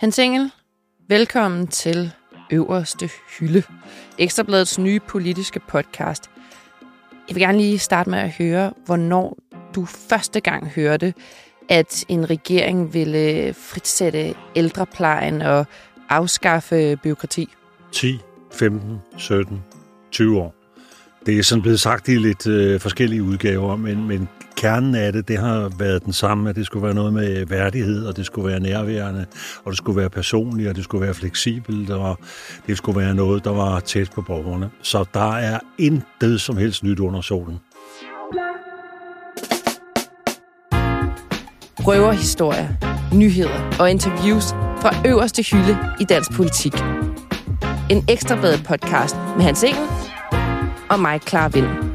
Hans Engel, velkommen til Øverste Hylde, Ekstrabladets nye politiske podcast. Jeg vil gerne lige starte med at høre, hvornår du første gang hørte, at en regering ville fritsætte ældreplejen og afskaffe byråkrati. 10, 15, 17, 20 år. Det er sådan blevet sagt i lidt øh, forskellige udgaver, men, men kernen af det, det har været den samme, at det skulle være noget med værdighed, og det skulle være nærværende, og det skulle være personligt, og det skulle være fleksibelt, og det skulle være noget, der var tæt på borgerne. Så der er intet som helst nyt under solen. Røverhistorier, nyheder og interviews fra øverste hylde i dansk politik. En ekstrabladet podcast med Hans Engel og mig, Clara Vind.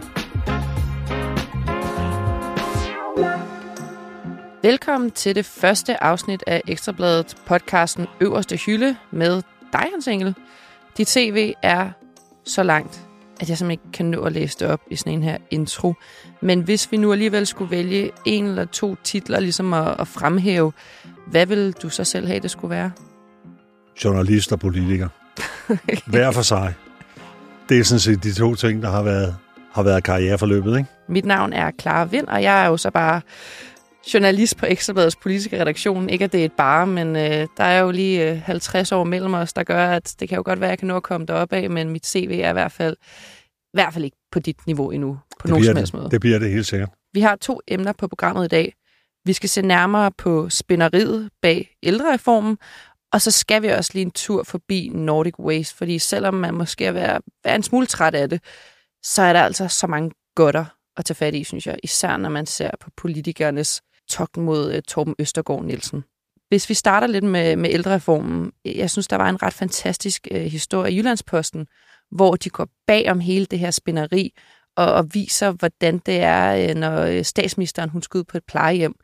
Velkommen til det første afsnit af Ekstrabladet podcasten Øverste Hylde med dig, Hans Engel. Dit CV er så langt, at jeg simpelthen ikke kan nå at læse det op i sådan en her intro. Men hvis vi nu alligevel skulle vælge en eller to titler ligesom at, at fremhæve, hvad vil du så selv have, det skulle være? Journalist og politiker. Hver for sig. Det er sådan set de to ting, der har været, har været karriereforløbet, ikke? Mit navn er Clara Vind, og jeg er jo så bare journalist på Ekstrabladets politiske redaktion. Ikke at det er et bare, men øh, der er jo lige øh, 50 år mellem os, der gør, at det kan jo godt være, at jeg kan nå at komme derop af, men mit CV er i hvert fald, i hvert fald ikke på dit niveau endnu, på nogen som helst måde. Det bliver det helt sikkert. Vi har to emner på programmet i dag. Vi skal se nærmere på spænderiet bag ældrereformen, og så skal vi også lige en tur forbi Nordic Waste, fordi selvom man måske er være, være en smule træt af det, så er der altså så mange godter at tage fat i, synes jeg, især når man ser på politikernes tok mod øh, Torben Østergaard Nielsen. Hvis vi starter lidt med, med ældrereformen, jeg synes, der var en ret fantastisk øh, historie i Jyllandsposten, hvor de går bag om hele det her spænderi og, og viser, hvordan det er, øh, når øh, statsministeren hun skal ud på et plejehjem.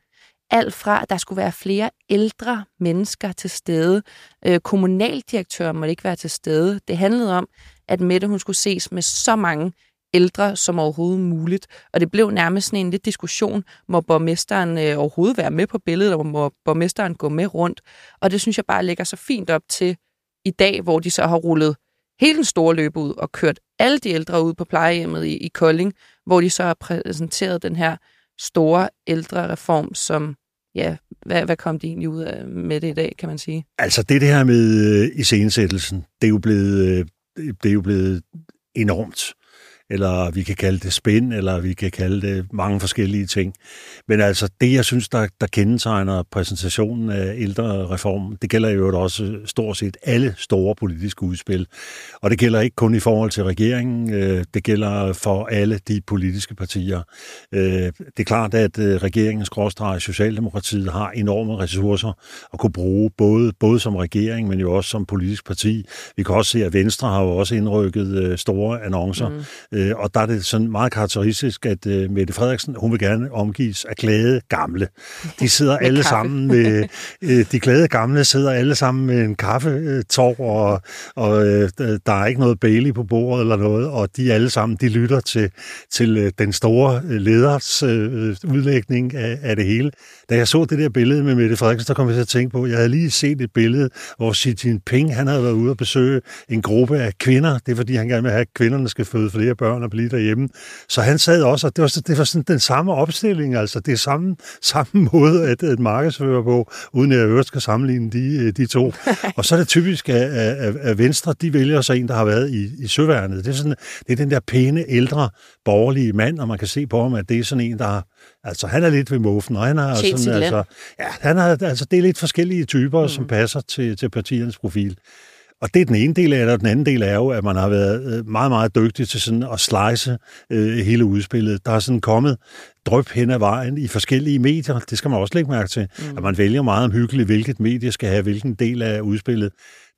Alt fra, at der skulle være flere ældre mennesker til stede. Øh, kommunaldirektøren måtte ikke være til stede. Det handlede om, at Mette hun skulle ses med så mange ældre som overhovedet muligt. Og det blev nærmest sådan en lidt diskussion, må borgmesteren øh, overhovedet være med på billedet, og må borgmesteren gå med rundt. Og det synes jeg bare lægger så fint op til i dag, hvor de så har rullet hele den store løb ud og kørt alle de ældre ud på plejehjemmet i, i Kolding, hvor de så har præsenteret den her store ældre reform, som ja, hvad, hvad kom de egentlig ud af med det i dag, kan man sige? Altså det, det her med øh, iscenesættelsen, det er jo blevet, øh, det er jo blevet enormt eller vi kan kalde det spænd, eller vi kan kalde det mange forskellige ting. Men altså, det jeg synes, der, der kendetegner præsentationen af ældrereformen, det gælder jo også stort set alle store politiske udspil. Og det gælder ikke kun i forhold til regeringen, øh, det gælder for alle de politiske partier. Øh, det er klart, at øh, regeringens gråstreg Socialdemokratiet har enorme ressourcer at kunne bruge, både, både som regering, men jo også som politisk parti. Vi kan også se, at Venstre har jo også indrykket store annoncer mm Øh, og der er det sådan meget karakteristisk, at øh, Mette Frederiksen, hun vil gerne omgives af glade gamle. De sidder alle kaffe. sammen med, øh, de glade gamle sidder alle sammen med en kaffetår, og, og øh, der er ikke noget Bailey på bordet eller noget, og de alle sammen, de lytter til, til øh, den store leders øh, udlægning af, af det hele. Da jeg så det der billede med Mette Frederiksen, så kom jeg til at tænke på, jeg havde lige set et billede, hvor Xi Jinping, han havde været ude og besøge en gruppe af kvinder. Det er fordi, han gerne vil have, at kvinderne skal føde flere børn børn at blive derhjemme. Så han sad også, og det var, det var sådan den samme opstilling, altså det er samme, samme måde at, at markedsføre på, uden at jeg øvrigt skal sammenligne de, de to. og så er det typisk, at, at, at Venstre, de vælger så en, der har været i, i søværnet. Det er, sådan, det er den der pæne, ældre, borgerlige mand, og man kan se på ham, at det er sådan en, der Altså, han er lidt ved muffen, og han har sådan, altså, ja, han har, altså, det er lidt forskellige typer, mm. som passer til, til partiernes profil. Og det er den ene del af det, og den anden del er jo, at man har været øh, meget, meget dygtig til sådan at slice øh, hele udspillet. Der er sådan kommet drøb hen ad vejen i forskellige medier. Det skal man også lægge mærke til. Mm. At man vælger meget omhyggeligt, hvilket medie skal have hvilken del af udspillet.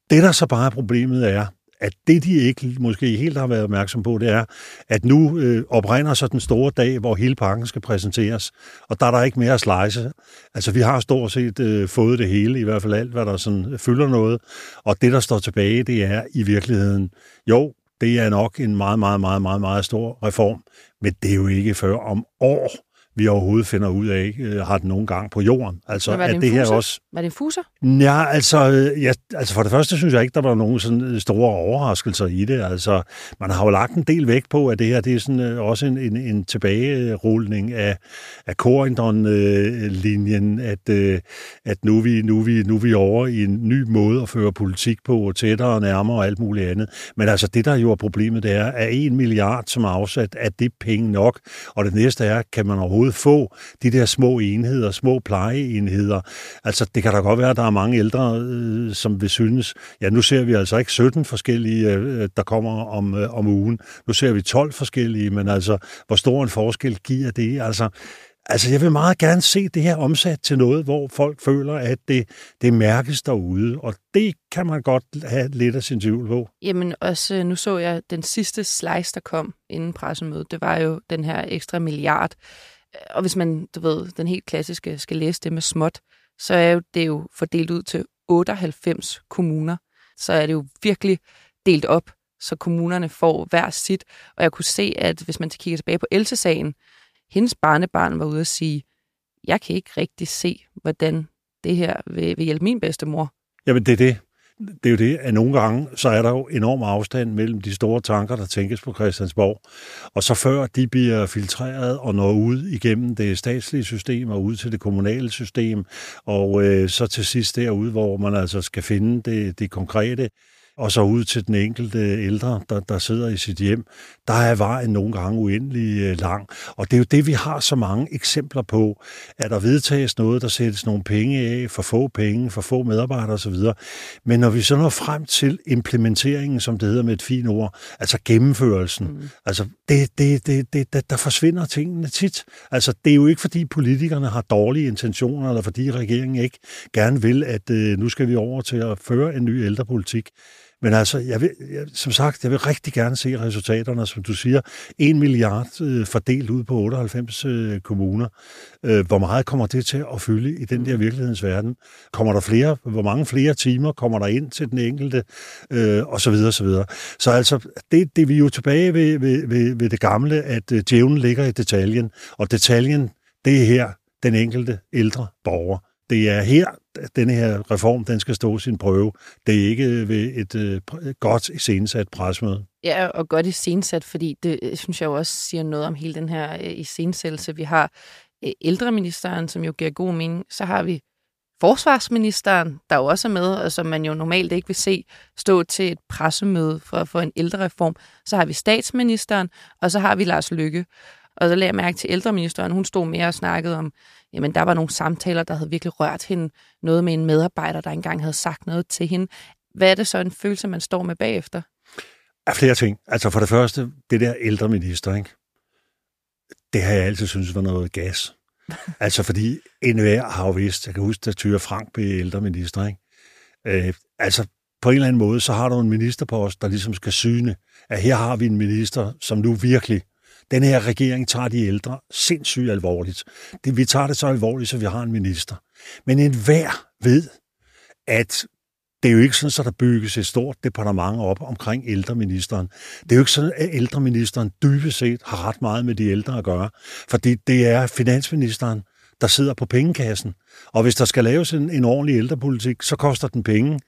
Det, der så bare er problemet er, at det, de ikke måske helt har været opmærksom på, det er, at nu øh, oprinder så den store dag, hvor hele pakken skal præsenteres, og der er der ikke mere at slice. Altså, vi har stort set øh, fået det hele, i hvert fald alt, hvad der sådan fylder noget, og det, der står tilbage, det er i virkeligheden, jo, det er nok en meget, meget, meget, meget, meget stor reform, men det er jo ikke før om år, vi overhovedet finder ud af, øh, har den nogen gang på jorden. Altså, Men var det at det her også... Var det en fuser? Ja, altså, øh, ja, altså for det første synes jeg ikke, der var nogen sådan store overraskelser i det. Altså, man har jo lagt en del vægt på, at det her det er sådan, øh, også en, en, en tilbagerulning af, af Corindon-linjen, at, øh, at nu, er vi, nu, er vi, nu er vi over i en ny måde at føre politik på, tættere og nærmere og alt muligt andet. Men altså, det der jo er problemet, det er, at en milliard, som er afsat, er det penge nok? Og det næste er, kan man overhovedet få de der små enheder, små plejeenheder? Altså, det kan da godt være, at der er mange ældre, øh, som vil synes, ja, nu ser vi altså ikke 17 forskellige, øh, der kommer om, øh, om ugen. Nu ser vi 12 forskellige, men altså, hvor stor en forskel giver det? Altså, Altså, jeg vil meget gerne se det her omsat til noget, hvor folk føler, at det, det mærkes derude, og det kan man godt have lidt af sin tvivl på. Jamen også, øh, nu så jeg den sidste slice, der kom inden pressemødet. Det var jo den her ekstra milliard. Og hvis man, du ved, den helt klassiske skal læse det med småt, så er jo det jo fordelt ud til 98 kommuner. Så er det jo virkelig delt op, så kommunerne får hver sit. Og jeg kunne se, at hvis man kigger tilbage på Else-sagen, hendes barnebarn var ude at sige, jeg kan ikke rigtig se, hvordan det her vil, vil hjælpe min bedstemor. Jamen, det er det. Det er jo det, at nogle gange, så er der jo enorm afstand mellem de store tanker, der tænkes på Christiansborg, og så før de bliver filtreret og når ud igennem det statslige system og ud til det kommunale system, og øh, så til sidst derude, hvor man altså skal finde det, det konkrete, og så ud til den enkelte ældre, der, der sidder i sit hjem, der er vejen nogle gange uendelig øh, lang. Og det er jo det, vi har så mange eksempler på, at der vedtages noget, der sættes nogle penge af, for få penge, for få medarbejdere osv. Men når vi så når frem til implementeringen, som det hedder med et fint ord, altså gennemførelsen, mm. altså det, det, det, det, der, der forsvinder tingene tit. Altså det er jo ikke, fordi politikerne har dårlige intentioner, eller fordi regeringen ikke gerne vil, at øh, nu skal vi over til at føre en ny ældrepolitik. Men altså, jeg vil, jeg, som sagt, jeg vil rigtig gerne se resultaterne, som du siger. En milliard øh, fordelt ud på 98 øh, kommuner. Øh, hvor meget kommer det til at fylde i den der virkelighedens verden? Kommer der flere? Hvor mange flere timer kommer der ind til den enkelte? Øh, og så videre, og så videre. Så altså, det, det vi er jo tilbage ved, ved, ved, ved det gamle, at øh, djævlen ligger i detaljen. Og detaljen, det er her den enkelte ældre borger. Det er her, den denne her reform den skal stå sin prøve. Det er ikke ved et øh, godt iscenesat presmøde. Ja, og godt iscenesat, fordi det øh, synes jeg jo også siger noget om hele den her øh, iscenesættelse. Vi har øh, ældreministeren, som jo giver god mening. Så har vi forsvarsministeren, der jo også er med, og som man jo normalt ikke vil se stå til et pressemøde for, for en ældrereform. Så har vi statsministeren, og så har vi Lars Lykke. Og så lagde jeg mærke til ældreministeren, hun stod mere og snakkede om, jamen der var nogle samtaler, der havde virkelig rørt hende. Noget med en medarbejder, der engang havde sagt noget til hende. Hvad er det så en følelse, man står med bagefter? Af flere ting. Altså for det første, det der ældreminister, ikke? det har jeg altid synes var noget gas. altså fordi NVR har jo vist, jeg kan huske, at Tyre Frank blev ældreminister. Ikke? Øh, altså på en eller anden måde, så har du en ministerpost, der ligesom skal syne, at her har vi en minister, som nu virkelig den her regering tager de ældre sindssygt alvorligt. Det, vi tager det så alvorligt, så vi har en minister. Men enhver ved, at det er jo ikke sådan, at der bygges et stort departement op omkring ældreministeren. Det er jo ikke sådan, at ældreministeren dybest set har ret meget med de ældre at gøre. Fordi det er finansministeren, der sidder på pengekassen. Og hvis der skal laves en, en ordentlig ældrepolitik, så koster den penge.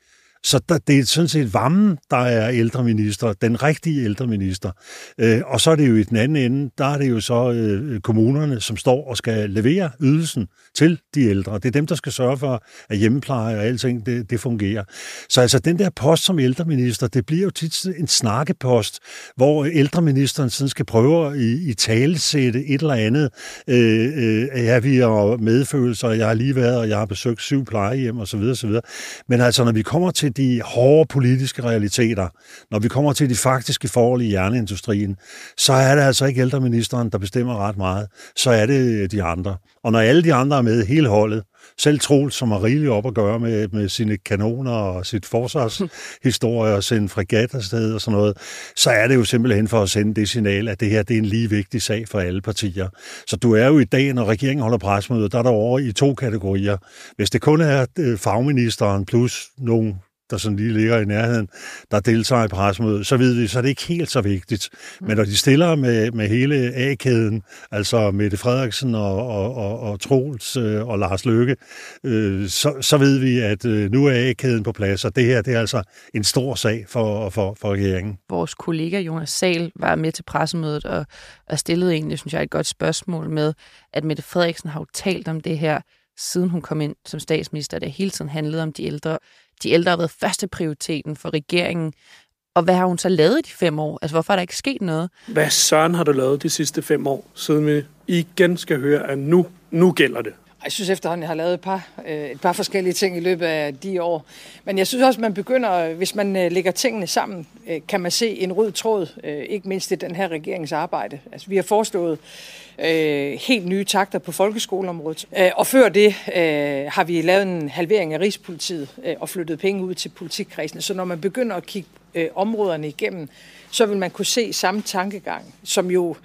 Så der, det er sådan set varmen, der er ældreminister, den rigtige ældreminister. Øh, og så er det jo i den anden ende, der er det jo så øh, kommunerne, som står og skal levere ydelsen til de ældre. Det er dem, der skal sørge for, at hjemmepleje og alting, det, det fungerer. Så altså den der post som ældreminister, det bliver jo tit en snakkepost, hvor ældreministeren sådan skal prøve at i, i talesætte et eller andet. Øh, øh, ja, vi har medfølelser, jeg har lige været, og jeg har besøgt syv plejehjem osv. osv. Men altså, når vi kommer til de hårde politiske realiteter, når vi kommer til de faktiske forhold i jernindustrien, så er det altså ikke ældreministeren, der bestemmer ret meget. Så er det øh, de andre. Og når alle de andre er med, hele holdet, selv Troels, som har rigeligt op at gøre med, med sine kanoner og sit forsvarshistorie og sende fregat afsted og sådan noget, så er det jo simpelthen for at sende det signal, at det her det er en lige vigtig sag for alle partier. Så du er jo i dag, når regeringen holder presmøde, der er der over i to kategorier. Hvis det kun er øh, fagministeren plus nogle der sådan lige ligger i nærheden, der deltager i pressemødet, så ved vi, så er det ikke helt så vigtigt. Men når de stiller med, med hele A-kæden, altså Mette Frederiksen og, og, og, og Troels øh, og Lars Løkke, øh, så, så ved vi, at øh, nu er A-kæden på plads, og det her det er altså en stor sag for, for, for regeringen. Vores kollega Jonas Sal var med til pressemødet og, og stillede egentlig, synes jeg, et godt spørgsmål med, at Mette Frederiksen har jo talt om det her, siden hun kom ind som statsminister, det hele tiden handlede om de ældre. De ældre har været første prioriteten for regeringen. Og hvad har hun så lavet i de fem år? Altså, hvorfor er der ikke sket noget? Hvad søren har du lavet de sidste fem år, siden vi igen skal høre, at nu, nu gælder det? Jeg synes efterhånden, jeg har lavet et par, øh, et par forskellige ting i løbet af de år. Men jeg synes også, man begynder, hvis man øh, lægger tingene sammen, øh, kan man se en rød tråd, ikke mindst i den her regerings arbejde. Altså, vi har foreslået øh, helt nye takter på folkeskoleområdet. og før det øh, har vi lavet en halvering af Rigspolitiet øh, og flyttet penge ud til politikkredsene. Så når man begynder at kigge øh, områderne igennem, så vil man kunne se samme tankegang, som jo, øh,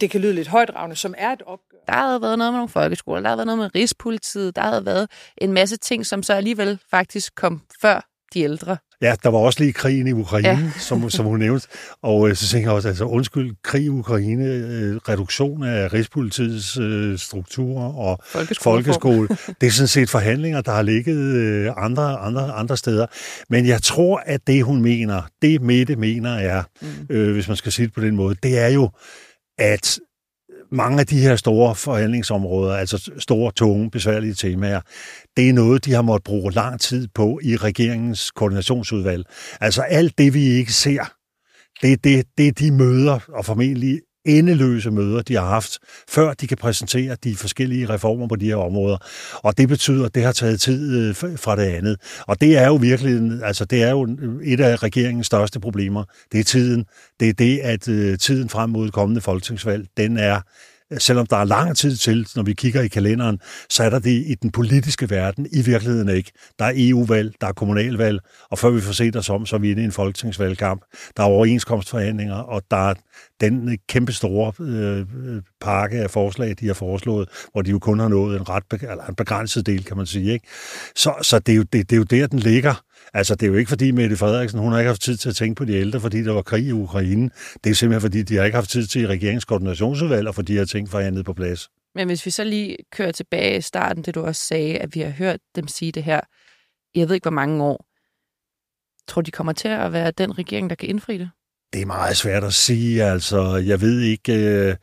det kan lyde lidt højdragende, som er et opgør. Der havde været noget med nogle folkeskoler, der havde været noget med Rigspolitiet, der havde været en masse ting, som så alligevel faktisk kom før de ældre. Ja, der var også lige krigen i Ukraine, ja. som, som hun nævnte. Og øh, så tænker jeg også, altså undskyld, krig i Ukraine, øh, reduktion af Rigspolitiets øh, strukturer og folkeskole. folkeskole. Det er sådan set forhandlinger, der har ligget øh, andre, andre, andre steder. Men jeg tror, at det hun mener, det Mette mener er, mm. øh, hvis man skal sige det på den måde, det er jo, at mange af de her store forhandlingsområder, altså store, tunge, besværlige temaer, det er noget, de har måttet bruge lang tid på i regeringens koordinationsudvalg. Altså alt det, vi ikke ser, det, det, det er de møder, og formentlig endeløse møder, de har haft, før de kan præsentere de forskellige reformer på de her områder. Og det betyder, at det har taget tid øh, fra det andet. Og det er jo virkelig, altså det er jo et af regeringens største problemer. Det er tiden. Det er det, at øh, tiden frem mod kommende folketingsvalg, den er selvom der er lang tid til, når vi kigger i kalenderen, så er der det i den politiske verden i virkeligheden ikke. Der er EU-valg, der er kommunalvalg, og før vi får set os om, så er vi inde i en folketingsvalgkamp. Der er overenskomstforhandlinger, og der er den øh, kæmpe store øh, pakke af forslag, de har foreslået, hvor de jo kun har nået en ret eller en begrænset del, kan man sige. Ikke? Så, så det, er jo, det, det er jo der, den ligger. Altså, det er jo ikke fordi Mette Frederiksen, hun har ikke haft tid til at tænke på de ældre, fordi der var krig i Ukraine. Det er simpelthen fordi, de har ikke haft tid til regeringskoordinationsudvalg og for de her ting forhandlet på plads. Men hvis vi så lige kører tilbage i starten, det du også sagde, at vi har hørt dem sige det her, jeg ved ikke hvor mange år, tror de kommer til at være den regering, der kan indfri det? Det er meget svært at sige. Altså, jeg ved ikke...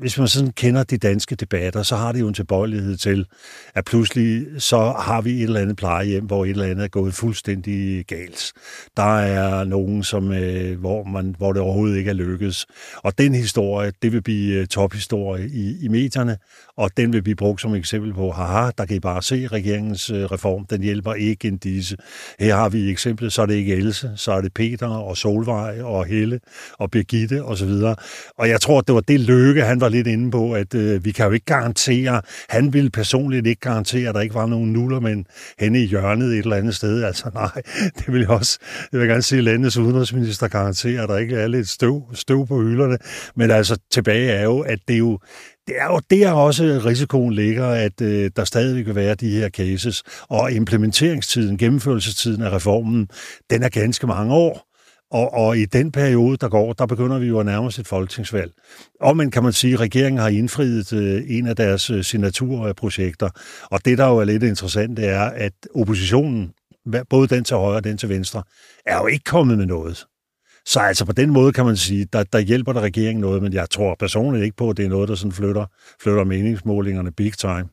Hvis man sådan kender de danske debatter, så har det jo en tilbøjelighed til, at pludselig så har vi et eller andet plejehjem, hvor et eller andet er gået fuldstændig galt. Der er nogen, som, øh, hvor, man, hvor det overhovedet ikke er lykkedes. Og den historie, det vil blive øh, tophistorie i, i medierne, og den vil blive brugt som eksempel på, haha, der kan I bare se regeringens øh, reform, den hjælper ikke en disse. Her har vi eksemplet, så er det ikke Else, så er det Peter og Solvej og Helle og Birgitte osv. Og, og jeg tror, det var det lykke, han var lidt inde på, at øh, vi kan jo ikke garantere, han ville personligt ikke garantere, at der ikke var nogen nullermænd henne i hjørnet et eller andet sted. Altså nej, det vil jeg også, jeg vil gerne sige, landets udenrigsminister garanterer, at der ikke er lidt støv, støv på hylderne. Men altså tilbage er jo, at det er jo, det er jo der også risikoen ligger, at øh, der stadig vil være de her cases. Og implementeringstiden, gennemførelsestiden af reformen, den er ganske mange år. Og, og i den periode, der går, der begynder vi jo at nærme os et folketingsvalg. Og man kan man sige, at regeringen har indfriet øh, en af deres øh, signaturprojekter. Og det, der jo er lidt interessant, det er, at oppositionen, både den til højre og den til venstre, er jo ikke kommet med noget. Så altså på den måde kan man sige, der, der hjælper der regeringen noget, men jeg tror personligt ikke på, at det er noget, der sådan flytter, flytter meningsmålingerne big time.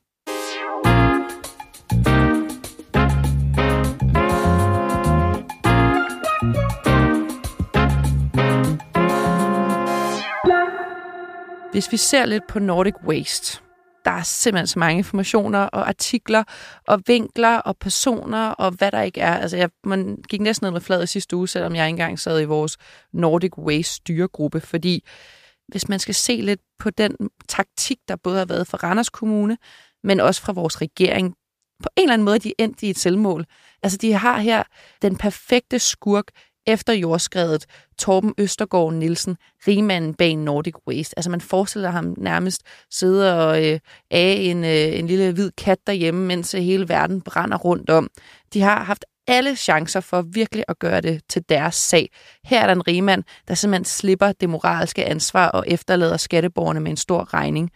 Hvis vi ser lidt på Nordic Waste, der er simpelthen så mange informationer og artikler og vinkler og personer og hvad der ikke er. Altså, jeg man gik næsten ned med fladet sidste uge, selvom jeg ikke engang sad i vores Nordic Waste styregruppe, fordi hvis man skal se lidt på den taktik, der både har været fra Randers Kommune, men også fra vores regering, på en eller anden måde de er endt i et selvmål. Altså, de har her den perfekte skurk, efter jordskredet Torben Østergaard Nielsen, rigmanden bag Nordic Waste. Altså man forestiller ham nærmest sidde og øh, af en, øh, en lille hvid kat derhjemme, mens øh, hele verden brænder rundt om. De har haft alle chancer for virkelig at gøre det til deres sag. Her er der en rigmand, der simpelthen slipper det moralske ansvar og efterlader skatteborgerne med en stor regning.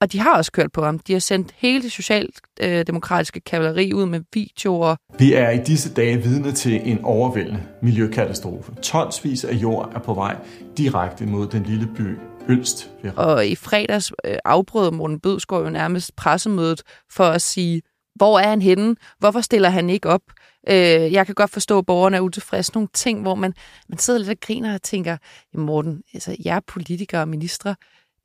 Og de har også kørt på ham. De har sendt hele det socialdemokratiske kavaleri ud med videoer. Vi er i disse dage vidne til en overvældende miljøkatastrofe. Tonsvis af jord er på vej direkte mod den lille by Ølst. Og i fredags øh, afbrød Morten Bødskov jo nærmest pressemødet for at sige, hvor er han henne? Hvorfor stiller han ikke op? Øh, jeg kan godt forstå, at borgerne er utilfredse. Nogle ting, hvor man, man sidder lidt og griner og tænker, Morten, altså, jeg er politikere og ministre.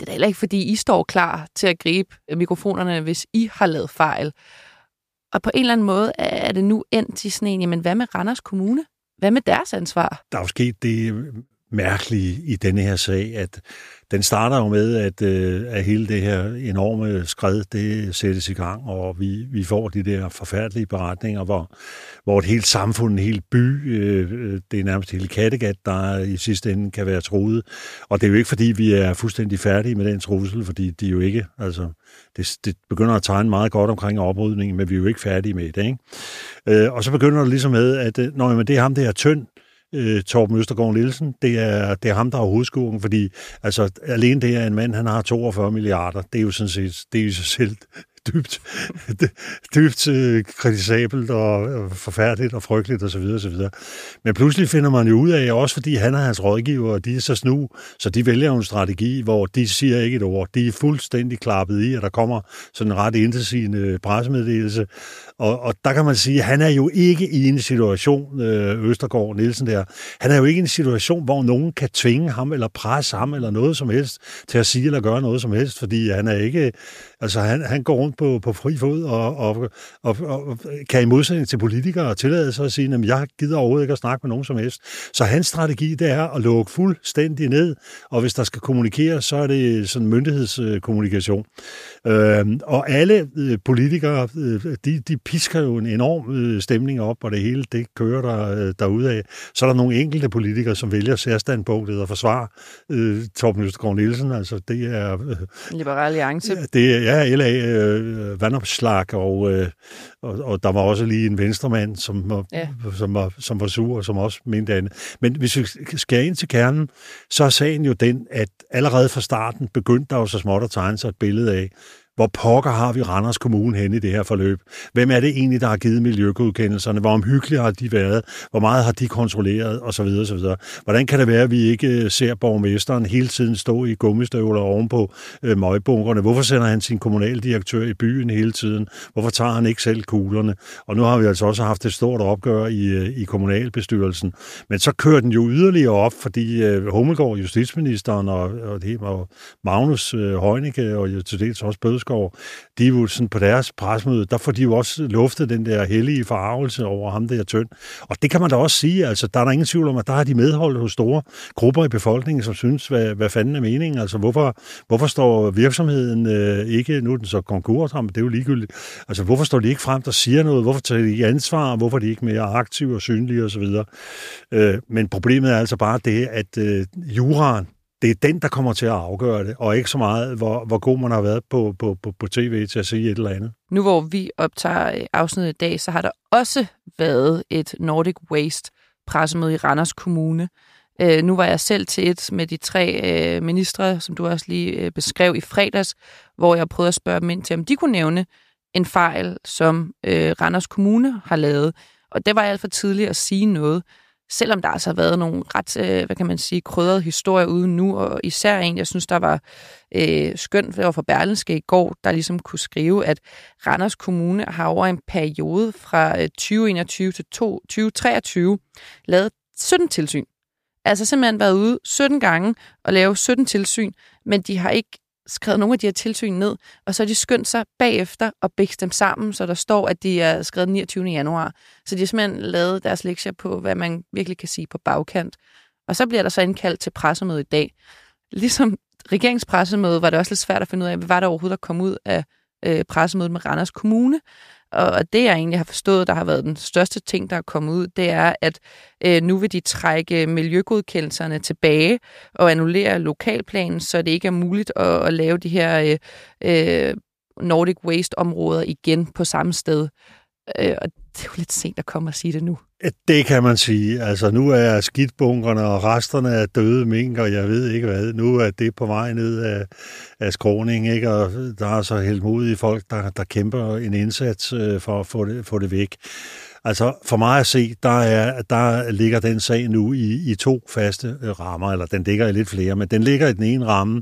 Det er da heller ikke, fordi I står klar til at gribe øh, mikrofonerne, hvis I har lavet fejl. Og på en eller anden måde er det nu endt til sådan en, jamen hvad med Randers Kommune? Hvad med deres ansvar? Der er jo sket det øh, mærkelige i denne her sag, at den starter jo med, at, øh, at hele det her enorme skred, det sættes i gang, og vi, vi får de der forfærdelige beretninger, hvor, hvor et helt samfund, en hel by, øh, det er nærmest hele Kattegat, der i sidste ende kan være truet. Og det er jo ikke, fordi vi er fuldstændig færdige med den trussel, fordi de jo ikke, altså, det, det begynder at tegne meget godt omkring oprydningen, men vi er jo ikke færdige med det, ikke? Øh, og så begynder det ligesom med, at øh, når det er ham, det er tynd, øh, Øh, Torben Østergaard Nielsen. Det er, det er ham, der har hovedskurken, fordi altså, alene det er en mand, han har 42 milliarder. Det er jo sådan set, det er jo sig selv dybt, dybt øh, kritisabelt og forfærdeligt og frygteligt osv. osv. Men pludselig finder man jo ud af, også fordi han er hans rådgiver, og de er så snu, så de vælger en strategi, hvor de siger ikke et ord. De er fuldstændig klappet i, at der kommer sådan en ret intensiv pressemeddelelse. Og, og der kan man sige, at han er jo ikke i en situation, øh, Østergaard Nielsen der, han er jo ikke i en situation, hvor nogen kan tvinge ham eller presse ham eller noget som helst til at sige eller gøre noget som helst, fordi han er ikke, altså han, han går rundt på, på fri fod og, og, og, og kan i modsætning til politikere tillade sig at sige, at jeg gider overhovedet ikke at snakke med nogen som helst. Så hans strategi, det er at lukke fuldstændig ned, og hvis der skal kommunikeres, så er det sådan myndighedskommunikation. Øh, og alle øh, politikere, øh, de, de pisker jo en enorm øh, stemning op, og det hele, det kører der øh, derudad. Så er der nogle enkelte politikere, som vælger særstandpunktet og forsvarer øh, Torben Østergaard Nielsen. Altså, det er... Øh, Liberal Alliance. Det er, ja, LA, øh, vandopslag, og, øh, og, og der var også lige en venstremand, som var, ja. som var, som var sur, og som også mente andet. Men hvis vi skal ind til kernen, så er sagen jo den, at allerede fra starten begyndte der jo så småt at tegne sig et billede af, hvor pokker har vi Randers Kommune hen i det her forløb? Hvem er det egentlig, der har givet miljøgodkendelserne? Hvor omhyggelige har de været? Hvor meget har de kontrolleret? Og så videre, så videre. Hvordan kan det være, at vi ikke øh, ser borgmesteren hele tiden stå i gummistøvler ovenpå øh, møgbunkerne? Hvorfor sender han sin kommunaldirektør i byen hele tiden? Hvorfor tager han ikke selv kuglerne? Og nu har vi altså også haft et stort opgør i, øh, i kommunalbestyrelsen. Men så kører den jo yderligere op, fordi øh, Hummelgaard, justitsministeren og, og, og Magnus øh, Heunicke og til dels også Bøde Bødskov, de er jo sådan på deres presmøde, der får de jo også luftet den der hellige forarvelse over ham der tynd. Og det kan man da også sige, altså der er der ingen tvivl om, at der har de medholdt hos store grupper i befolkningen, som synes, hvad, hvad fanden er meningen? Altså hvorfor, hvorfor står virksomheden øh, ikke, nu er den så konkurs, men det er jo ligegyldigt, altså hvorfor står de ikke frem, der siger noget? Hvorfor tager de ikke ansvar? Hvorfor er de ikke mere aktive og synlige osv.? Øh, men problemet er altså bare det, at øh, juraen, det er den, der kommer til at afgøre det, og ikke så meget, hvor, hvor god man har været på, på, på, på tv til at sige et eller andet. Nu hvor vi optager øh, afsnittet i dag, så har der også været et Nordic Waste pressemøde i Randers Kommune. Øh, nu var jeg selv til et med de tre øh, ministre, som du også lige øh, beskrev i fredags, hvor jeg prøvede at spørge dem ind til, om de kunne nævne en fejl, som øh, Randers Kommune har lavet. Og det var alt for tidligt at sige noget selvom der altså har været nogle ret, øh, hvad kan man sige, krydrede historier ude nu, og især en, jeg synes, der var øh, skønt, det var for Berlinske i går, der ligesom kunne skrive, at Randers Kommune har over en periode fra øh, 2021 til 2023 lavet 17 tilsyn. Altså simpelthen været ude 17 gange og lave 17 tilsyn, men de har ikke skrevet nogle af de her tilsyn ned, og så har de skyndt sig bagefter og bækst dem sammen, så der står, at de er skrevet 29. januar. Så de har simpelthen lavet deres lektier på, hvad man virkelig kan sige på bagkant. Og så bliver der så indkaldt til pressemøde i dag. Ligesom regeringspressemøde var det også lidt svært at finde ud af, hvad var der overhovedet, der kom ud af øh, pressemødet med Randers Kommune. Og det, jeg egentlig har forstået, der har været den største ting, der er kommet ud, det er, at øh, nu vil de trække miljøgodkendelserne tilbage og annullere lokalplanen, så det ikke er muligt at, at lave de her øh, øh Nordic Waste-områder igen på samme sted. Øh, og det er jo lidt sent at komme og sige det nu. Det kan man sige. Altså, nu er skidtbunkerne og resterne af døde mink, og jeg ved ikke hvad. Nu er det på vej ned af, af skråning, ikke? og der er så helt modige folk, der, der kæmper en indsats øh, for at få det, få det væk. Altså for mig at se, der, er, der ligger den sag nu i, i to faste øh, rammer, eller den ligger i lidt flere, men den ligger i den ene ramme.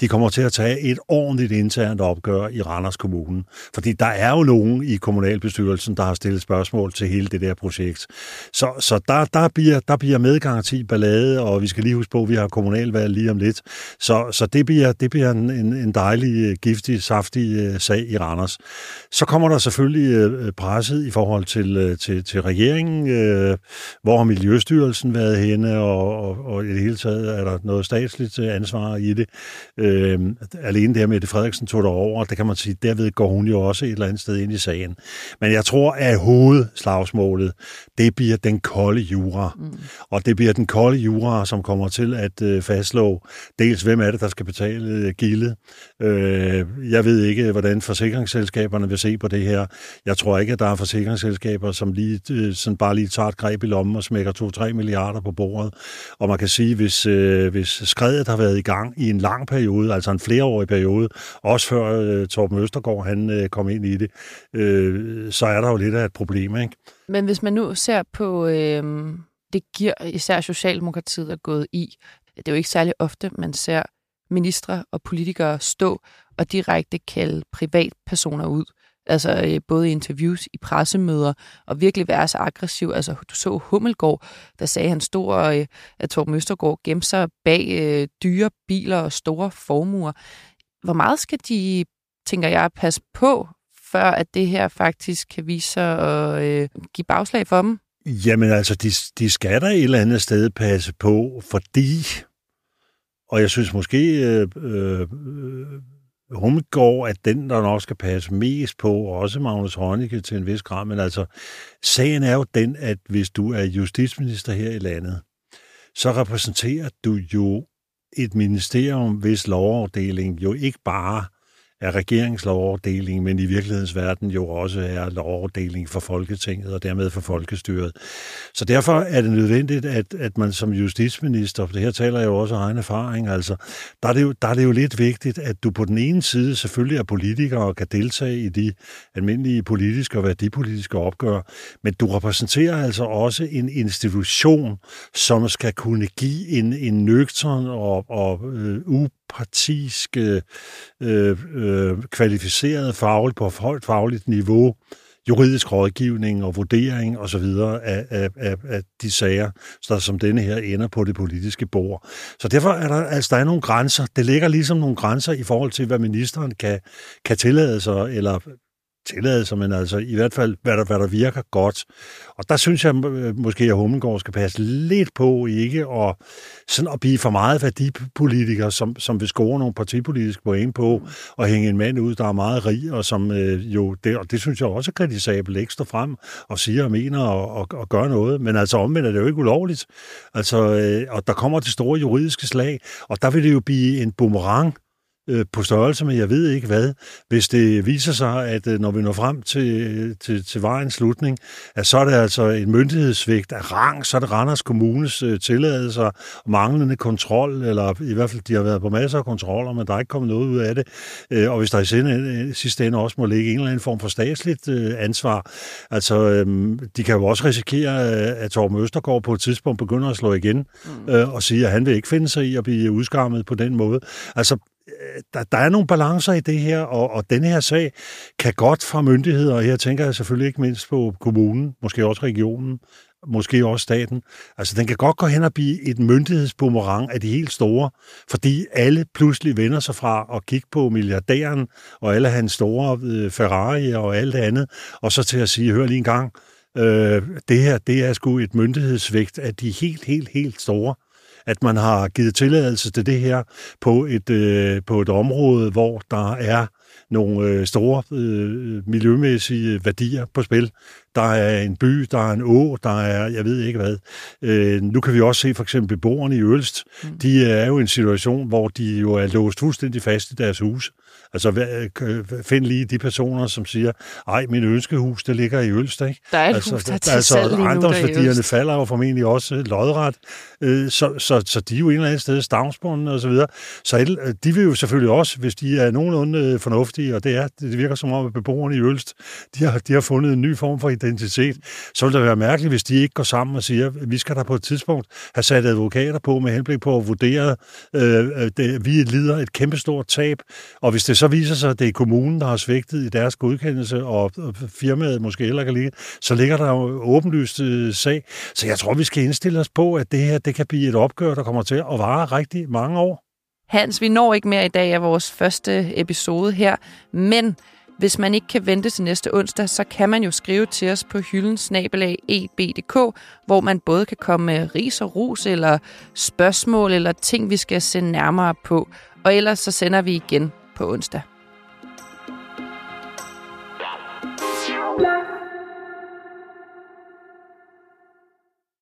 De kommer til at tage et ordentligt internt opgør i Randers Kommune. Fordi der er jo nogen i kommunalbestyrelsen, der har stillet spørgsmål til hele det der projekt. Så, så der, der, bliver, der bliver medgaranti ballade, og vi skal lige huske på, at vi har kommunalvalg lige om lidt. Så, så det bliver, det bliver en, en, dejlig, øh, giftig, saftig øh, sag i Randers. Så kommer der selvfølgelig presset i forhold til Øh, til, til regeringen. Øh, hvor har Miljøstyrelsen været henne, og, og, og i det hele taget er der noget statsligt øh, ansvar i det. Øh, alene der med det Frederiksen tog over, det kan man sige, derved går hun jo også et eller andet sted ind i sagen. Men jeg tror, at hovedslagsmålet, det bliver den kolde jura. Mm. Og det bliver den kolde jura, som kommer til at øh, fastslå dels, hvem er det, der skal betale gildet. Øh, jeg ved ikke, hvordan forsikringsselskaberne vil se på det her. Jeg tror ikke, at der er forsikringsselskaber, som lige, øh, sådan bare lige tager et greb i lommen og smækker 2-3 milliarder på bordet. Og man kan sige, hvis, øh, hvis skredet har været i gang i en lang periode, altså en flereårig periode, også før øh, Torben Østergaard han, øh, kom ind i det, øh, så er der jo lidt af et problem. Ikke? Men hvis man nu ser på øh, det giver især Socialdemokratiet er gået i, det er jo ikke særlig ofte, man ser ministre og politikere stå og direkte kalde privatpersoner ud. Altså øh, både i interviews, i pressemøder, og virkelig være så aggressiv. Altså du så Hummelgaard, der sagde, han stor, øh, at Torben Østergaard gemte sig bag øh, dyre biler og store formuer. Hvor meget skal de, tænker jeg, passe på, før at det her faktisk kan vise sig at øh, give bagslag for dem? Jamen altså, de, de skal da et eller andet sted passe på, fordi, og jeg synes måske, øh, øh, Hummelgaard er den, der nok skal passe mest på, og også Magnus Heunicke til en vis grad, men altså, sagen er jo den, at hvis du er justitsminister her i landet, så repræsenterer du jo et ministerium, hvis lovafdeling jo ikke bare er regeringslovoverdeling, men i virkelighedens verden jo også er lovoverdeling for Folketinget og dermed for folkestyret. Så derfor er det nødvendigt, at, at man som justitsminister, for det her taler jeg jo også af egen erfaring, altså, der er, det jo, der er det jo lidt vigtigt, at du på den ene side selvfølgelig er politiker og kan deltage i de almindelige politiske og værdipolitiske opgør, men du repræsenterer altså også en institution, som skal kunne give en, en nøgtern og, og øh, upartisk øh, øh, kvalificeret fagligt på højt fagligt niveau juridisk rådgivning og vurdering osv. Af, af, af, af de sager, der som denne her ender på det politiske bord. Så derfor er der, altså, der er nogle grænser. Det ligger ligesom nogle grænser i forhold til, hvad ministeren kan, kan tillade sig, eller tilladelser, men altså i hvert fald, hvad der, hvad der virker godt. Og der synes jeg øh, måske, at Hummengård skal passe lidt på ikke at, sådan at blive for meget værdipolitiker, som, som vil score nogle partipolitiske point på og hænge en mand ud, der er meget rig, og som øh, jo, det, og det synes jeg også er kritisabelt, ikke står frem og siger og mener og, og, og gør noget. Men altså omvendt er det jo ikke ulovligt. Altså, øh, og der kommer til store juridiske slag, og der vil det jo blive en boomerang, øh, på størrelse med jeg ved ikke hvad, hvis det viser sig, at øh, når vi når frem til, til, til vejens slutning, at så er det altså en myndighedsvægt af rang, så er det Randers Kommunes øh, tilladelser manglende kontrol, eller i hvert fald de har været på masser af kontroller, men der er ikke kommet noget ud af det. Øh, og hvis der i sinde, sidste ende også må ligge en eller anden form for statsligt ansvar, altså de kan jo også risikere, at Torben Østergaard på et tidspunkt begynder at slå igen mm. og sige, at han vil ikke finde sig i at blive udskammet på den måde. Altså Øh, der, der er nogle balancer i det her, og, og den her sag kan godt fra myndigheder, og her tænker jeg selvfølgelig ikke mindst på kommunen, måske også regionen, måske også staten. Altså, den kan godt gå hen og blive et myndighedsboomerang af de helt store, fordi alle pludselig vender sig fra at kigge på milliardæren og alle hans store øh, Ferrari og alt det andet, og så til at sige, hør lige en gang, øh, det her, det er sgu et myndighedsvægt af de helt, helt, helt store at man har givet tilladelse til det her på et, øh, på et område, hvor der er nogle øh, store øh, miljømæssige værdier på spil. der er en by, der er en å, der er, jeg ved ikke hvad. Øh, nu kan vi også se for eksempel beboerne i Ølst. Mm. De er jo i en situation, hvor de jo er låst fuldstændig fast i deres hus. Altså, find lige de personer, som siger, ej, min ønskehus, det ligger i Ølst, ikke? Der er et altså, hus, der er til altså, salg lige nu, værdierne falder jo formentlig også lodret, øh, så, så, så de er jo en eller anden sted stavnsbunden og så videre. Så øh, de vil jo selvfølgelig også, hvis de er nogenlunde øh, fornuftige, og det er, det virker som om, at beboerne i Ølst, de har, de har fundet en ny form for identitet, så vil det være mærkeligt, hvis de ikke går sammen og siger, vi skal der på et tidspunkt have sat advokater på med henblik på at vurdere, øh, det, vi lider et kæmpestort tab, og hvis det så viser sig, at det er kommunen, der har svigtet i deres godkendelse, og firmaet måske heller kan ligge, så ligger der jo åbenlyst øh, sag. Så jeg tror, vi skal indstille os på, at det her det kan blive et opgør, der kommer til at vare rigtig mange år. Hans, vi når ikke mere i dag af vores første episode her, men hvis man ikke kan vente til næste onsdag, så kan man jo skrive til os på hylden eb.dk, hvor man både kan komme med ris og rus, eller spørgsmål, eller ting, vi skal se nærmere på. Og ellers så sender vi igen på onsdag.